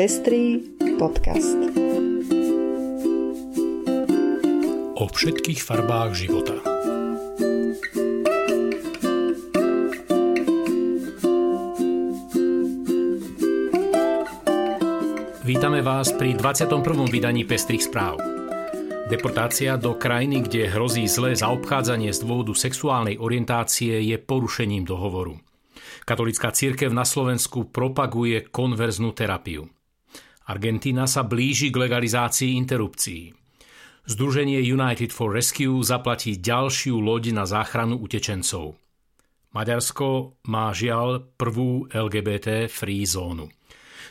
Pestrý podcast. O všetkých farbách života. Vítame vás pri 21. vydaní Pestrých správ. Deportácia do krajiny, kde hrozí zlé zaobchádzanie z dôvodu sexuálnej orientácie je porušením dohovoru. Katolická církev na Slovensku propaguje konverznú terapiu. Argentína sa blíži k legalizácii interrupcií. Združenie United for Rescue zaplatí ďalšiu loď na záchranu utečencov. Maďarsko má žiaľ prvú LGBT free zónu.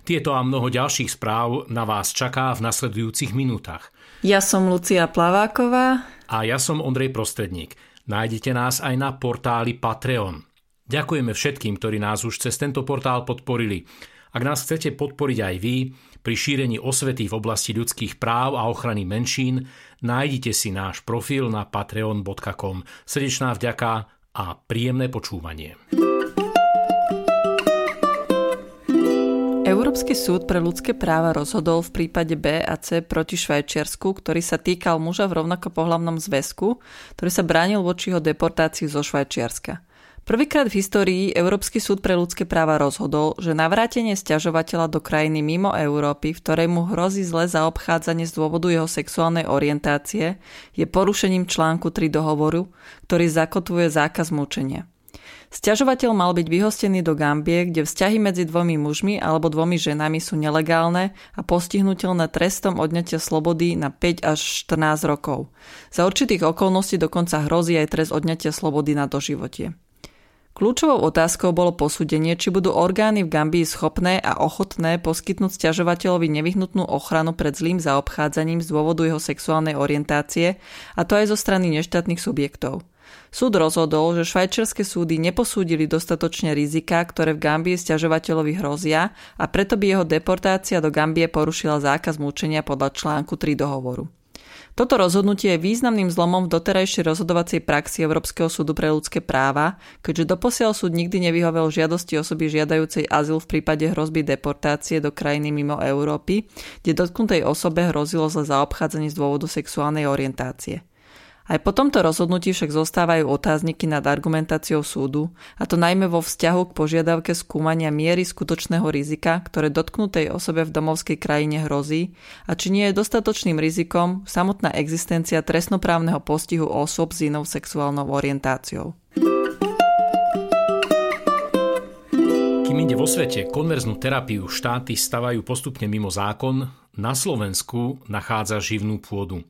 Tieto a mnoho ďalších správ na vás čaká v nasledujúcich minútach. Ja som Lucia Plaváková. A ja som Ondrej Prostredník. Nájdete nás aj na portáli Patreon. Ďakujeme všetkým, ktorí nás už cez tento portál podporili. Ak nás chcete podporiť aj vy pri šírení osvety v oblasti ľudských práv a ochrany menšín, nájdite si náš profil na patreon.com. Srdečná vďaka a príjemné počúvanie. Európsky súd pre ľudské práva rozhodol v prípade B a C proti Švajčiarsku, ktorý sa týkal muža v rovnako pohľavnom zväzku, ktorý sa bránil voči jeho deportácii zo Švajčiarska. Prvýkrát v histórii Európsky súd pre ľudské práva rozhodol, že navrátenie stiažovateľa do krajiny mimo Európy, v ktorej mu hrozí zlé zaobchádzanie z dôvodu jeho sexuálnej orientácie, je porušením článku 3 dohovoru, ktorý zakotvuje zákaz mučenia. Sťažovateľ mal byť vyhostený do Gambie, kde vzťahy medzi dvomi mužmi alebo dvomi ženami sú nelegálne a postihnutelné trestom odňatia slobody na 5 až 14 rokov. Za určitých okolností dokonca hrozí aj trest odňatia slobody na doživotie. Kľúčovou otázkou bolo posúdenie, či budú orgány v Gambii schopné a ochotné poskytnúť stiažovateľovi nevyhnutnú ochranu pred zlým zaobchádzaním z dôvodu jeho sexuálnej orientácie, a to aj zo strany neštátnych subjektov. Súd rozhodol, že švajčiarske súdy neposúdili dostatočne rizika, ktoré v Gambii stiažovateľovi hrozia a preto by jeho deportácia do Gambie porušila zákaz mučenia podľa článku 3 dohovoru. Toto rozhodnutie je významným zlomom v doterajšej rozhodovacej praxi Európskeho súdu pre ľudské práva, keďže doposiaľ súd nikdy nevyhovel žiadosti osoby žiadajúcej azyl v prípade hrozby deportácie do krajiny mimo Európy, kde dotknutej osobe hrozilo za zaobchádzanie z dôvodu sexuálnej orientácie. Aj po tomto rozhodnutí však zostávajú otázniky nad argumentáciou súdu, a to najmä vo vzťahu k požiadavke skúmania miery skutočného rizika, ktoré dotknutej osobe v domovskej krajine hrozí, a či nie je dostatočným rizikom samotná existencia trestnoprávneho postihu osôb s inou sexuálnou orientáciou. Kým inde vo svete konverznú terapiu štáty stavajú postupne mimo zákon, na Slovensku nachádza živnú pôdu.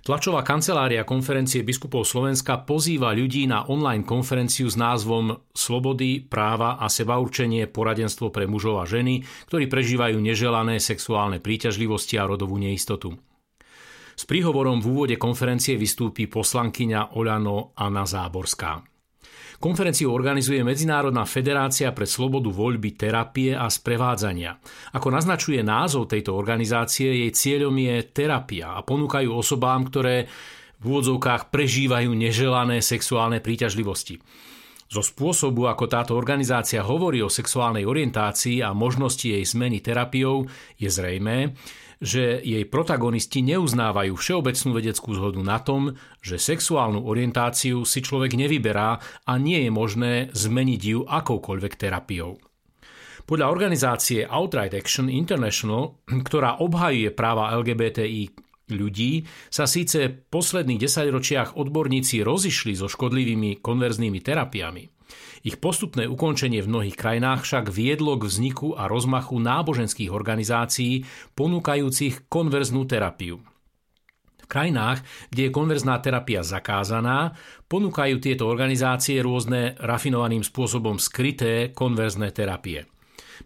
Tlačová kancelária konferencie biskupov Slovenska pozýva ľudí na online konferenciu s názvom Slobody, práva a sebaurčenie poradenstvo pre mužov a ženy, ktorí prežívajú neželané sexuálne príťažlivosti a rodovú neistotu. S príhovorom v úvode konferencie vystúpi poslankyňa Oľano Anna Záborská. Konferenciu organizuje Medzinárodná federácia pre slobodu voľby, terapie a sprevádzania. Ako naznačuje názov tejto organizácie, jej cieľom je terapia a ponúkajú osobám, ktoré v úvodzovkách prežívajú neželané sexuálne príťažlivosti. Zo spôsobu, ako táto organizácia hovorí o sexuálnej orientácii a možnosti jej zmeny terapiou, je zrejmé, že jej protagonisti neuznávajú všeobecnú vedeckú zhodu na tom, že sexuálnu orientáciu si človek nevyberá a nie je možné zmeniť ju akoukoľvek terapiou. Podľa organizácie Outright Action International, ktorá obhajuje práva LGBTI ľudí, sa síce v posledných desaťročiach odborníci rozišli so škodlivými konverznými terapiami – ich postupné ukončenie v mnohých krajinách však viedlo k vzniku a rozmachu náboženských organizácií ponúkajúcich konverznú terapiu. V krajinách, kde je konverzná terapia zakázaná, ponúkajú tieto organizácie rôzne rafinovaným spôsobom skryté konverzné terapie.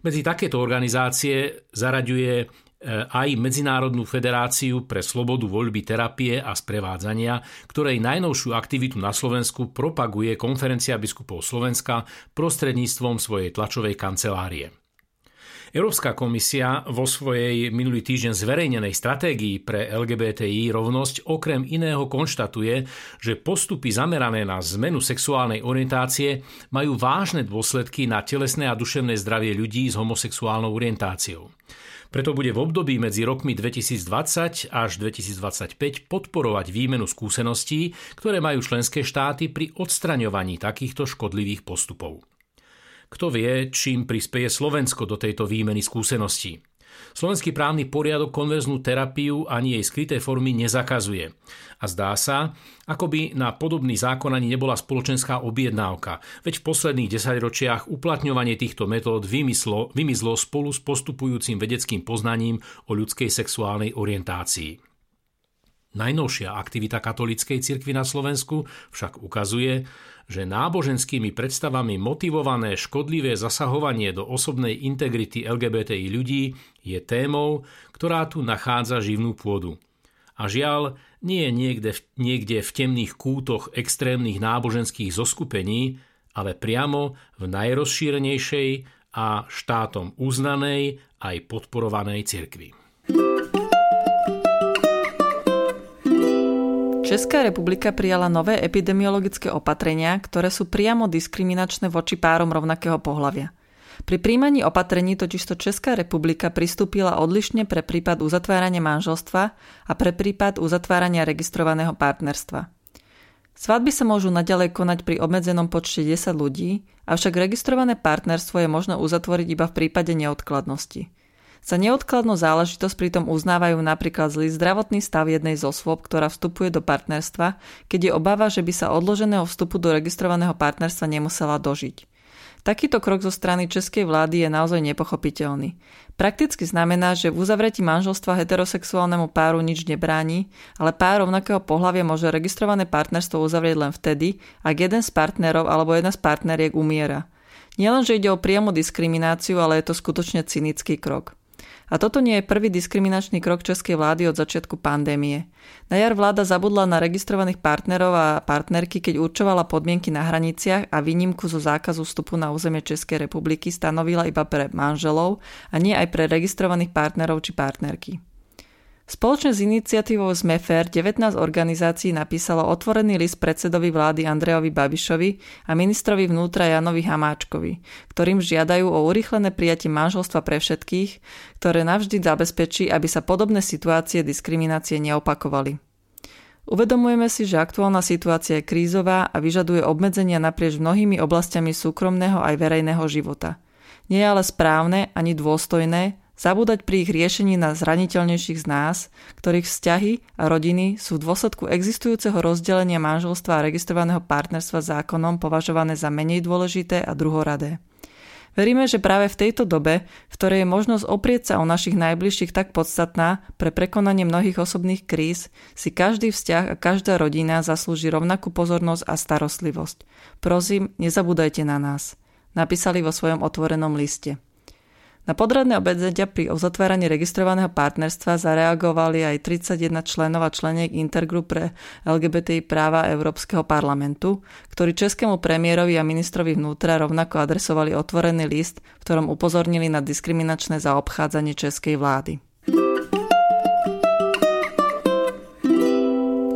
Medzi takéto organizácie zaraďuje aj Medzinárodnú federáciu pre slobodu voľby terapie a sprevádzania, ktorej najnovšiu aktivitu na Slovensku propaguje Konferencia biskupov Slovenska prostredníctvom svojej tlačovej kancelárie. Európska komisia vo svojej minulý týždeň zverejnenej stratégii pre LGBTI rovnosť okrem iného konštatuje, že postupy zamerané na zmenu sexuálnej orientácie majú vážne dôsledky na telesné a duševné zdravie ľudí s homosexuálnou orientáciou. Preto bude v období medzi rokmi 2020 až 2025 podporovať výmenu skúseností, ktoré majú členské štáty pri odstraňovaní takýchto škodlivých postupov. Kto vie, čím prispieje Slovensko do tejto výmeny skúseností. Slovenský právny poriadok konverznú terapiu ani jej skryté formy nezakazuje. A zdá sa, ako by na podobný zákon ani nebola spoločenská objednávka, veď v posledných desaťročiach uplatňovanie týchto metód vymyslo, vymizlo spolu s postupujúcim vedeckým poznaním o ľudskej sexuálnej orientácii. Najnovšia aktivita katolíckej cirkvi na Slovensku však ukazuje, že náboženskými predstavami motivované škodlivé zasahovanie do osobnej integrity LGBTI ľudí je témou, ktorá tu nachádza živnú pôdu. A žiaľ, nie je niekde, niekde v temných kútoch extrémnych náboženských zoskupení, ale priamo v najrozšírenejšej a štátom uznanej aj podporovanej cirkvi. Česká republika prijala nové epidemiologické opatrenia, ktoré sú priamo diskriminačné voči párom rovnakého pohľavia. Pri príjmaní opatrení totižto Česká republika pristúpila odlišne pre prípad uzatvárania manželstva a pre prípad uzatvárania registrovaného partnerstva. Svadby sa môžu naďalej konať pri obmedzenom počte 10 ľudí, avšak registrované partnerstvo je možno uzatvoriť iba v prípade neodkladnosti. Za neodkladnú záležitosť pritom uznávajú napríklad zlý zdravotný stav jednej z osôb, ktorá vstupuje do partnerstva, keď je obava, že by sa odloženého vstupu do registrovaného partnerstva nemusela dožiť. Takýto krok zo strany českej vlády je naozaj nepochopiteľný. Prakticky znamená, že v uzavretí manželstva heterosexuálnemu páru nič nebráni, ale pár rovnakého pohľavia môže registrované partnerstvo uzavrieť len vtedy, ak jeden z partnerov alebo jedna z partneriek umiera. Nielenže ide o priamu diskrimináciu, ale je to skutočne cynický krok. A toto nie je prvý diskriminačný krok českej vlády od začiatku pandémie. Na jar vláda zabudla na registrovaných partnerov a partnerky, keď určovala podmienky na hraniciach a výnimku zo zákazu vstupu na územie Českej republiky stanovila iba pre manželov a nie aj pre registrovaných partnerov či partnerky. Spoločne s iniciatívou ZMEFER 19 organizácií napísalo otvorený list predsedovi vlády Andrejovi Babišovi a ministrovi vnútra Janovi Hamáčkovi, ktorým žiadajú o urýchlené prijatie manželstva pre všetkých, ktoré navždy zabezpečí, aby sa podobné situácie diskriminácie neopakovali. Uvedomujeme si, že aktuálna situácia je krízová a vyžaduje obmedzenia naprieč mnohými oblastiami súkromného aj verejného života. Nie je ale správne ani dôstojné, Zabúdať pri ich riešení na zraniteľnejších z nás, ktorých vzťahy a rodiny sú v dôsledku existujúceho rozdelenia manželstva a registrovaného partnerstva zákonom považované za menej dôležité a druhoradé. Veríme, že práve v tejto dobe, v ktorej je možnosť oprieť sa o našich najbližších tak podstatná pre prekonanie mnohých osobných kríz, si každý vzťah a každá rodina zaslúži rovnakú pozornosť a starostlivosť. Prosím, nezabúdajte na nás. Napísali vo svojom otvorenom liste. Na podradné obedzedia pri uzatváraní registrovaného partnerstva zareagovali aj 31 členov a členiek Intergroup pre LGBTI práva Európskeho parlamentu, ktorí českému premiérovi a ministrovi vnútra rovnako adresovali otvorený list, v ktorom upozornili na diskriminačné zaobchádzanie českej vlády.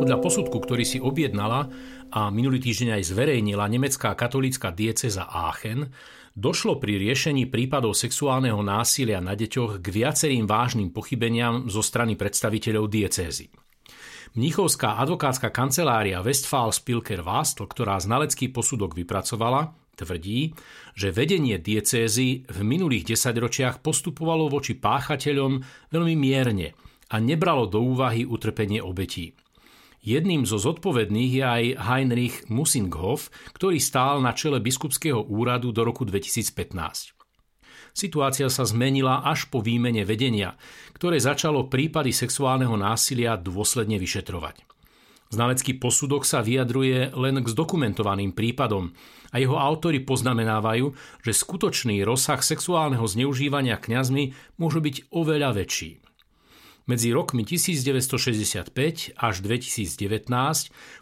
Podľa posudku, ktorý si objednala a minulý týždeň aj zverejnila nemecká katolícka dieceza Aachen, došlo pri riešení prípadov sexuálneho násilia na deťoch k viacerým vážnym pochybeniam zo strany predstaviteľov diecézy. Mnichovská advokátska kancelária Westphal Spilker Wastl, ktorá znalecký posudok vypracovala, tvrdí, že vedenie diecézy v minulých desaťročiach postupovalo voči páchateľom veľmi mierne a nebralo do úvahy utrpenie obetí. Jedným zo zodpovedných je aj Heinrich Musinghoff, ktorý stál na čele biskupského úradu do roku 2015. Situácia sa zmenila až po výmene vedenia, ktoré začalo prípady sexuálneho násilia dôsledne vyšetrovať. Znalecký posudok sa vyjadruje len k zdokumentovaným prípadom a jeho autori poznamenávajú, že skutočný rozsah sexuálneho zneužívania kňazmi môže byť oveľa väčší. Medzi rokmi 1965 až 2019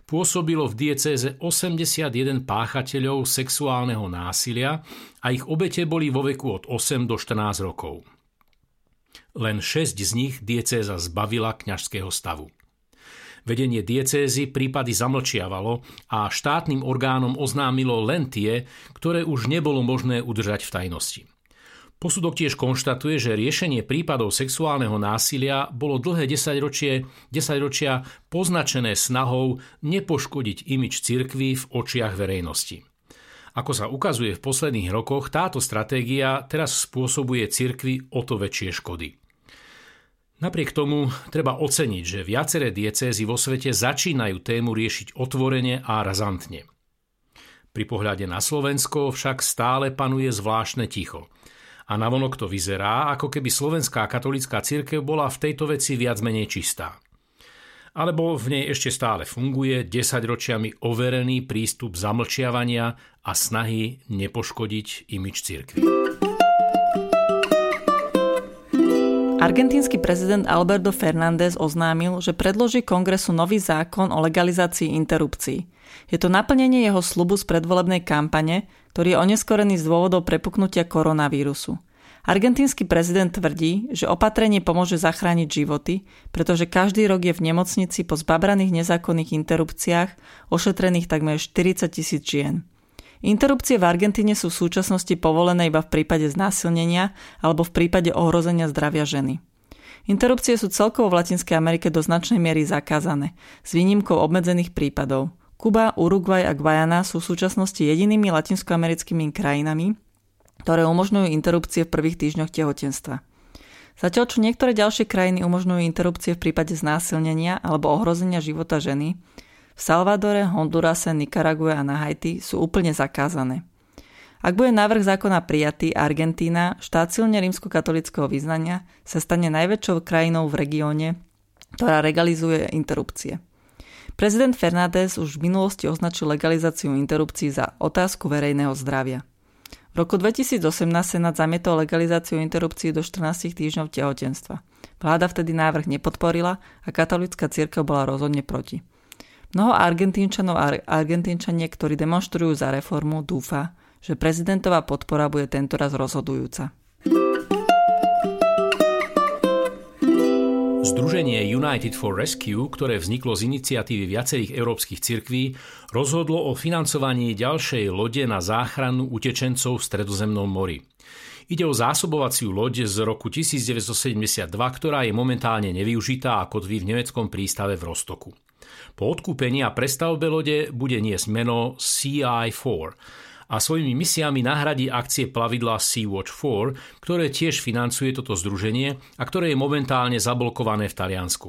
pôsobilo v diecéze 81 páchateľov sexuálneho násilia a ich obete boli vo veku od 8 do 14 rokov. len 6 z nich diecéza zbavila kňažského stavu. Vedenie diecézy prípady zamlčiavalo a štátnym orgánom oznámilo len tie, ktoré už nebolo možné udržať v tajnosti. Posudok tiež konštatuje, že riešenie prípadov sexuálneho násilia bolo dlhé desaťročie, desaťročia poznačené snahou nepoškodiť imič cirkvy v očiach verejnosti. Ako sa ukazuje v posledných rokoch, táto stratégia teraz spôsobuje cirkvi o to väčšie škody. Napriek tomu treba oceniť, že viaceré diecézy vo svete začínajú tému riešiť otvorene a razantne. Pri pohľade na Slovensko však stále panuje zvláštne ticho – a navonok to vyzerá, ako keby slovenská katolická církev bola v tejto veci viac menej čistá. Alebo v nej ešte stále funguje 10 ročiami overený prístup zamlčiavania a snahy nepoškodiť imič církvy. Argentínsky prezident Alberto Fernández oznámil, že predloží kongresu nový zákon o legalizácii interrupcií. Je to naplnenie jeho slubu z predvolebnej kampane, ktorý je oneskorený z dôvodov prepuknutia koronavírusu. Argentínsky prezident tvrdí, že opatrenie pomôže zachrániť životy, pretože každý rok je v nemocnici po zbabraných nezákonných interrupciách ošetrených takmer 40 tisíc žien. Interrupcie v Argentíne sú v súčasnosti povolené iba v prípade znásilnenia alebo v prípade ohrozenia zdravia ženy. Interrupcie sú celkovo v Latinskej Amerike do značnej miery zakázané, s výnimkou obmedzených prípadov. Kuba, Uruguay a Guayana sú v súčasnosti jedinými latinskoamerickými krajinami, ktoré umožňujú interrupcie v prvých týždňoch tehotenstva. Zatiaľ čo niektoré ďalšie krajiny umožňujú interrupcie v prípade znásilnenia alebo ohrozenia života ženy, v Salvadore, Hondurase, Nikarague a na Haiti sú úplne zakázané. Ak bude návrh zákona prijatý, Argentína, štát silne rímskokatolického význania, sa stane najväčšou krajinou v regióne, ktorá legalizuje interrupcie. Prezident Fernández už v minulosti označil legalizáciu interrupcií za otázku verejného zdravia. V roku 2018 Senát zamietol legalizáciu interrupcií do 14 týždňov tehotenstva. Vláda vtedy návrh nepodporila a katolická církev bola rozhodne proti. Mnoho Argentínčanov a Argentínčanie, ktorí demonstrujú za reformu, dúfa, že prezidentová podpora bude tentoraz rozhodujúca. Združenie United for Rescue, ktoré vzniklo z iniciatívy viacerých európskych cirkví, rozhodlo o financovaní ďalšej lode na záchranu utečencov v Stredozemnom mori. Ide o zásobovaciu loď z roku 1972, ktorá je momentálne nevyužitá a kotví v nemeckom prístave v Rostoku. Po odkúpení a prestavbe lode bude niesť meno CI4 a svojimi misiami nahradí akcie plavidla Sea-Watch 4, ktoré tiež financuje toto združenie a ktoré je momentálne zablokované v Taliansku.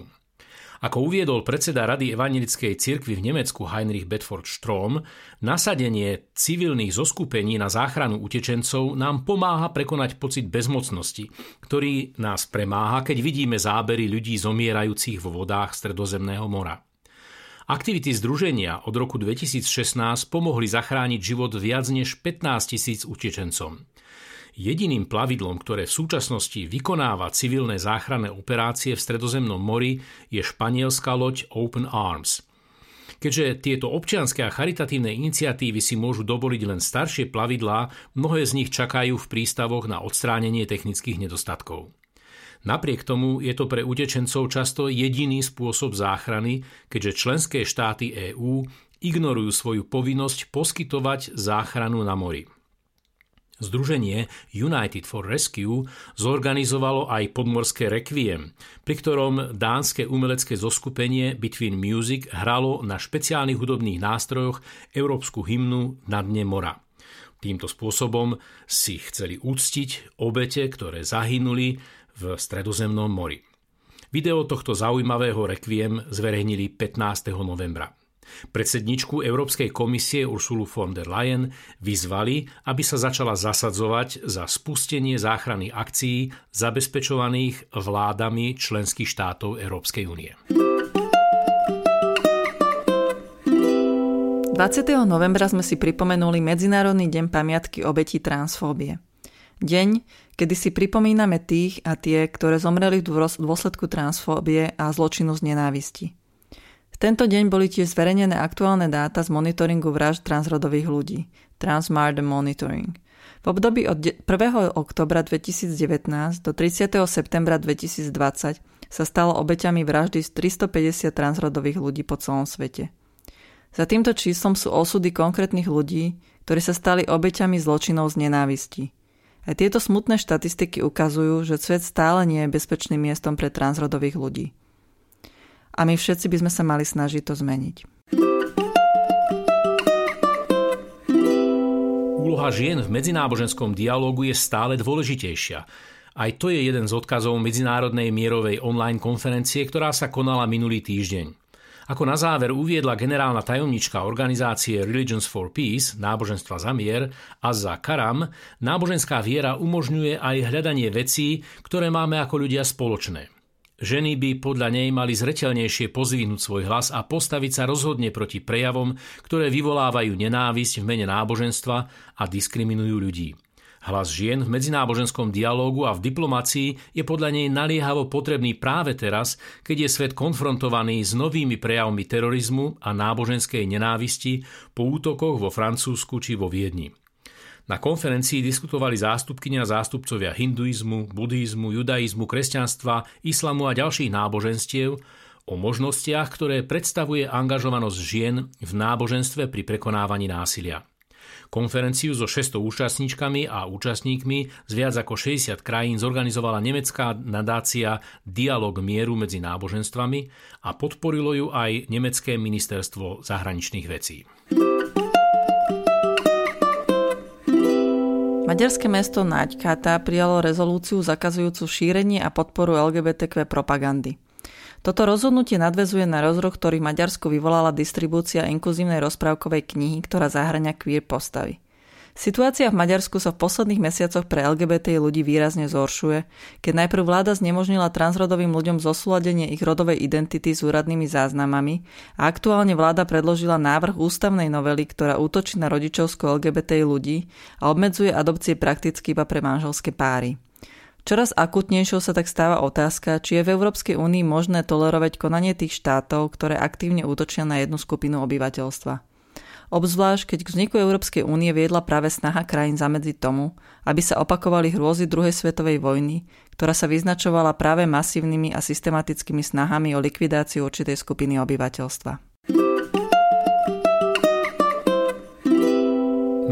Ako uviedol predseda Rady Evangelickej cirkvi v Nemecku Heinrich Bedford Strom, nasadenie civilných zoskupení na záchranu utečencov nám pomáha prekonať pocit bezmocnosti, ktorý nás premáha, keď vidíme zábery ľudí zomierajúcich vo vodách Stredozemného mora. Aktivity združenia od roku 2016 pomohli zachrániť život viac než 15 tisíc utečencom. Jediným plavidlom, ktoré v súčasnosti vykonáva civilné záchranné operácie v Stredozemnom mori, je španielská loď Open Arms. Keďže tieto občianské a charitatívne iniciatívy si môžu dovoliť len staršie plavidlá, mnohé z nich čakajú v prístavoch na odstránenie technických nedostatkov. Napriek tomu je to pre utečencov často jediný spôsob záchrany, keďže členské štáty EÚ ignorujú svoju povinnosť poskytovať záchranu na mori. Združenie United for Rescue zorganizovalo aj podmorské rekviem, pri ktorom dánske umelecké zoskupenie Between Music hralo na špeciálnych hudobných nástrojoch európsku hymnu na dne mora. Týmto spôsobom si chceli úctiť obete, ktoré zahynuli v Stredozemnom mori. Video tohto zaujímavého rekviem zverejnili 15. novembra. Predsedničku Európskej komisie Ursulu von der Leyen vyzvali, aby sa začala zasadzovať za spustenie záchranných akcií zabezpečovaných vládami členských štátov Európskej únie. 20. novembra sme si pripomenuli Medzinárodný deň pamiatky obetí transfóbie. Deň, kedy si pripomíname tých a tie, ktoré zomreli v dôsledku transfóbie a zločinu z nenávisti. V tento deň boli tiež zverejnené aktuálne dáta z monitoringu vražd transrodových ľudí, Transmardem Monitoring. V období od 1. oktobra 2019 do 30. septembra 2020 sa stalo obeťami vraždy z 350 transrodových ľudí po celom svete. Za týmto číslom sú osudy konkrétnych ľudí, ktorí sa stali obeťami zločinov z nenávisti. Aj tieto smutné štatistiky ukazujú, že svet stále nie je bezpečným miestom pre transrodových ľudí. A my všetci by sme sa mali snažiť to zmeniť. Úloha žien v medzináboženskom dialógu je stále dôležitejšia. Aj to je jeden z odkazov Medzinárodnej mierovej online konferencie, ktorá sa konala minulý týždeň. Ako na záver uviedla generálna tajomnička organizácie Religions for Peace, náboženstva za mier, Azza Karam, náboženská viera umožňuje aj hľadanie vecí, ktoré máme ako ľudia spoločné. Ženy by podľa nej mali zreteľnejšie pozvihnúť svoj hlas a postaviť sa rozhodne proti prejavom, ktoré vyvolávajú nenávisť v mene náboženstva a diskriminujú ľudí. Hlas žien v medzináboženskom dialógu a v diplomácii je podľa nej naliehavo potrebný práve teraz, keď je svet konfrontovaný s novými prejavmi terorizmu a náboženskej nenávisti po útokoch vo Francúzsku či vo Viedni. Na konferencii diskutovali zástupkynia zástupcovia hinduizmu, buddhizmu, judaizmu, kresťanstva, islamu a ďalších náboženstiev o možnostiach, ktoré predstavuje angažovanosť žien v náboženstve pri prekonávaní násilia. Konferenciu so 600 účastníčkami a účastníkmi z viac ako 60 krajín zorganizovala nemecká nadácia Dialog mieru medzi náboženstvami a podporilo ju aj nemecké ministerstvo zahraničných vecí. Maďarské mesto Naďkata prijalo rezolúciu zakazujúcu šírenie a podporu LGBTQ propagandy. Toto rozhodnutie nadvezuje na rozruch, ktorý Maďarsku vyvolala distribúcia inkluzívnej rozprávkovej knihy, ktorá zahrania queer postavy. Situácia v Maďarsku sa v posledných mesiacoch pre LGBT ľudí výrazne zhoršuje, keď najprv vláda znemožnila transrodovým ľuďom zosúladenie ich rodovej identity s úradnými záznamami a aktuálne vláda predložila návrh ústavnej novely, ktorá útočí na rodičovskú LGBT ľudí a obmedzuje adopcie prakticky iba pre manželské páry. Čoraz akutnejšou sa tak stáva otázka, či je v Európskej únii možné tolerovať konanie tých štátov, ktoré aktívne útočia na jednu skupinu obyvateľstva. Obzvlášť, keď k vzniku Európskej únie viedla práve snaha krajín zamedziť tomu, aby sa opakovali hrôzy druhej svetovej vojny, ktorá sa vyznačovala práve masívnymi a systematickými snahami o likvidáciu určitej skupiny obyvateľstva.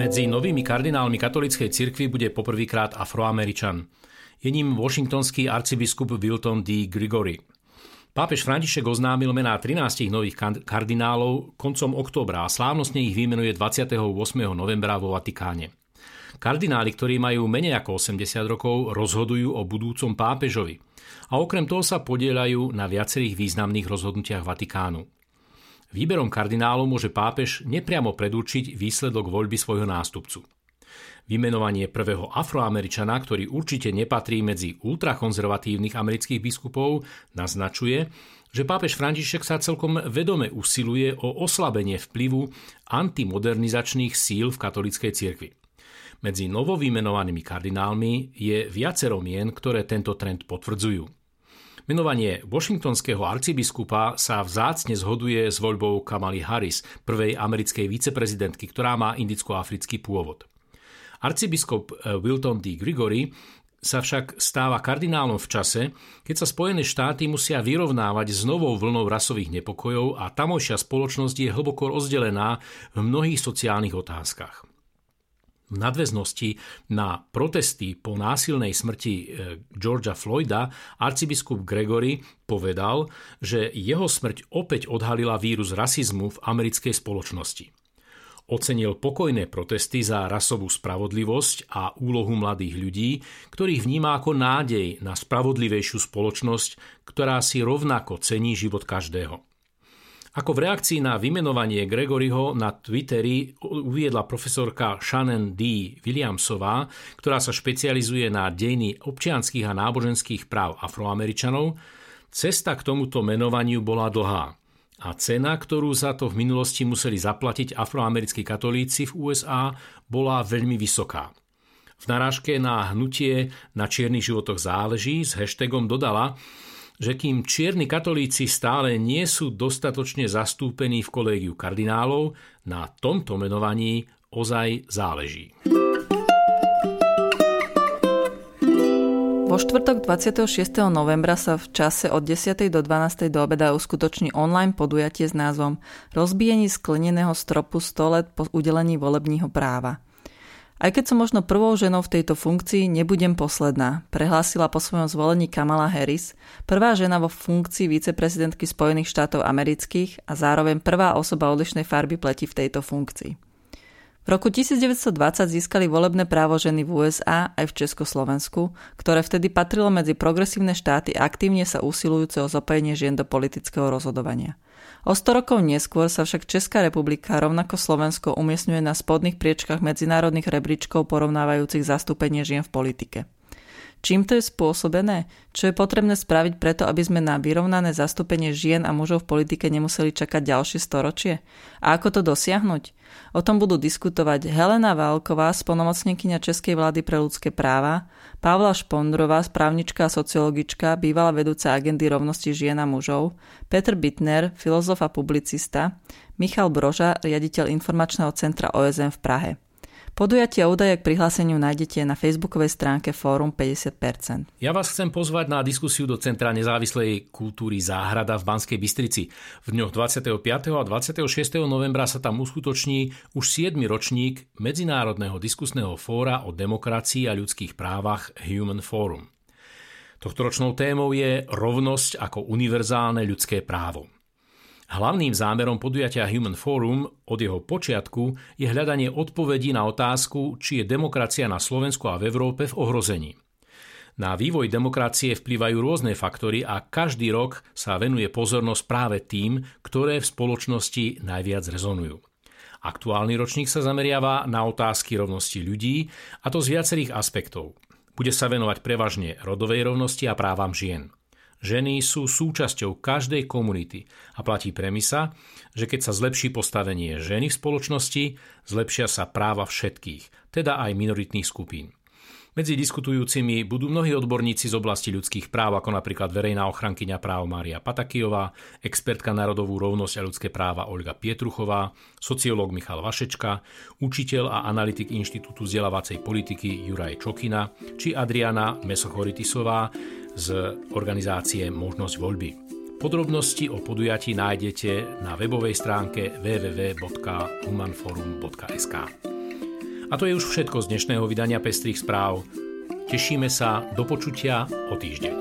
Medzi novými kardinálmi katolíckej cirkvi bude poprvýkrát afroameričan. Je ním washingtonský arcibiskup Wilton D. Grigory. Pápež František oznámil mená 13 nových kardinálov koncom októbra a slávnostne ich vymenuje 28. novembra vo Vatikáne. Kardináli, ktorí majú menej ako 80 rokov, rozhodujú o budúcom pápežovi a okrem toho sa podielajú na viacerých významných rozhodnutiach Vatikánu. Výberom kardinálov môže pápež nepriamo predurčiť výsledok voľby svojho nástupcu. Vymenovanie prvého afroameričana, ktorý určite nepatrí medzi ultrakonzervatívnych amerických biskupov, naznačuje, že pápež František sa celkom vedome usiluje o oslabenie vplyvu antimodernizačných síl v katolíckej cirkvi. Medzi novovymenovanými kardinálmi je viacero mien, ktoré tento trend potvrdzujú. Menovanie washingtonského arcibiskupa sa vzácne zhoduje s voľbou Kamaly Harris, prvej americkej viceprezidentky, ktorá má indicko-africký pôvod. Arcibiskup eh, Wilton D. Grigory sa však stáva kardinálom v čase, keď sa Spojené štáty musia vyrovnávať s novou vlnou rasových nepokojov a tamojšia spoločnosť je hlboko rozdelená v mnohých sociálnych otázkach. V nadväznosti na protesty po násilnej smrti eh, Georgia Floyda arcibiskup Gregory povedal, že jeho smrť opäť odhalila vírus rasizmu v americkej spoločnosti. Ocenil pokojné protesty za rasovú spravodlivosť a úlohu mladých ľudí, ktorých vníma ako nádej na spravodlivejšiu spoločnosť, ktorá si rovnako cení život každého. Ako v reakcii na vymenovanie Gregoryho na Twitteri uviedla profesorka Shannon D. Williamsová, ktorá sa špecializuje na dejiny občianských a náboženských práv afroameričanov, cesta k tomuto menovaniu bola dlhá a cena, ktorú za to v minulosti museli zaplatiť afroamerickí katolíci v USA, bola veľmi vysoká. V narážke na hnutie na čiernych životoch záleží s hashtagom dodala, že kým čierni katolíci stále nie sú dostatočne zastúpení v kolégiu kardinálov, na tomto menovaní ozaj záleží. Vo štvrtok 26. novembra sa v čase od 10. do 12. do obeda uskutoční online podujatie s názvom Rozbíjení skleneného stropu 100 let po udelení volebního práva. Aj keď som možno prvou ženou v tejto funkcii, nebudem posledná, prehlásila po svojom zvolení Kamala Harris, prvá žena vo funkcii viceprezidentky Spojených štátov amerických a zároveň prvá osoba odlišnej farby pleti v tejto funkcii. V roku 1920 získali volebné právo ženy v USA aj v Československu, ktoré vtedy patrilo medzi progresívne štáty aktívne sa usilujúce o zapojenie žien do politického rozhodovania. O 100 rokov neskôr sa však Česká republika rovnako Slovensko umiestňuje na spodných priečkach medzinárodných rebríčkov porovnávajúcich zastúpenie žien v politike. Čím to je spôsobené? Čo je potrebné spraviť preto, aby sme na vyrovnané zastúpenie žien a mužov v politike nemuseli čakať ďalšie storočie? A ako to dosiahnuť? O tom budú diskutovať Helena Válková, spolnomocnenkyňa Českej vlády pre ľudské práva, Pavla Špondrová, správnička a sociologička, bývalá vedúca agendy rovnosti žien a mužov, Petr Bitner, filozof a publicista, Michal Broža, riaditeľ informačného centra OSM v Prahe. Podujatie a údaje k prihláseniu nájdete na facebookovej stránke Fórum 50%. Ja vás chcem pozvať na diskusiu do Centra nezávislej kultúry Záhrada v Banskej Bystrici. V dňoch 25. a 26. novembra sa tam uskutoční už 7. ročník Medzinárodného diskusného fóra o demokracii a ľudských právach Human Forum. Tohtoročnou témou je rovnosť ako univerzálne ľudské právo. Hlavným zámerom podujatia Human Forum od jeho počiatku je hľadanie odpovedí na otázku, či je demokracia na Slovensku a v Európe v ohrození. Na vývoj demokracie vplyvajú rôzne faktory a každý rok sa venuje pozornosť práve tým, ktoré v spoločnosti najviac rezonujú. Aktuálny ročník sa zameriava na otázky rovnosti ľudí, a to z viacerých aspektov. Bude sa venovať prevažne rodovej rovnosti a právam žien. Ženy sú súčasťou každej komunity a platí premisa, že keď sa zlepší postavenie ženy v spoločnosti, zlepšia sa práva všetkých, teda aj minoritných skupín. Medzi diskutujúcimi budú mnohí odborníci z oblasti ľudských práv, ako napríklad verejná ochrankyňa práv Mária Patakijová, expertka národovú rovnosť a ľudské práva Olga Pietruchová, sociológ Michal Vašečka, učiteľ a analytik Inštitútu vzdelávacej politiky Juraj Čokina či Adriana Mesochoritisová, z organizácie Možnosť voľby. Podrobnosti o podujatí nájdete na webovej stránke www.humanforum.sk. A to je už všetko z dnešného vydania Pestrých správ. Tešíme sa do počutia o týždeň.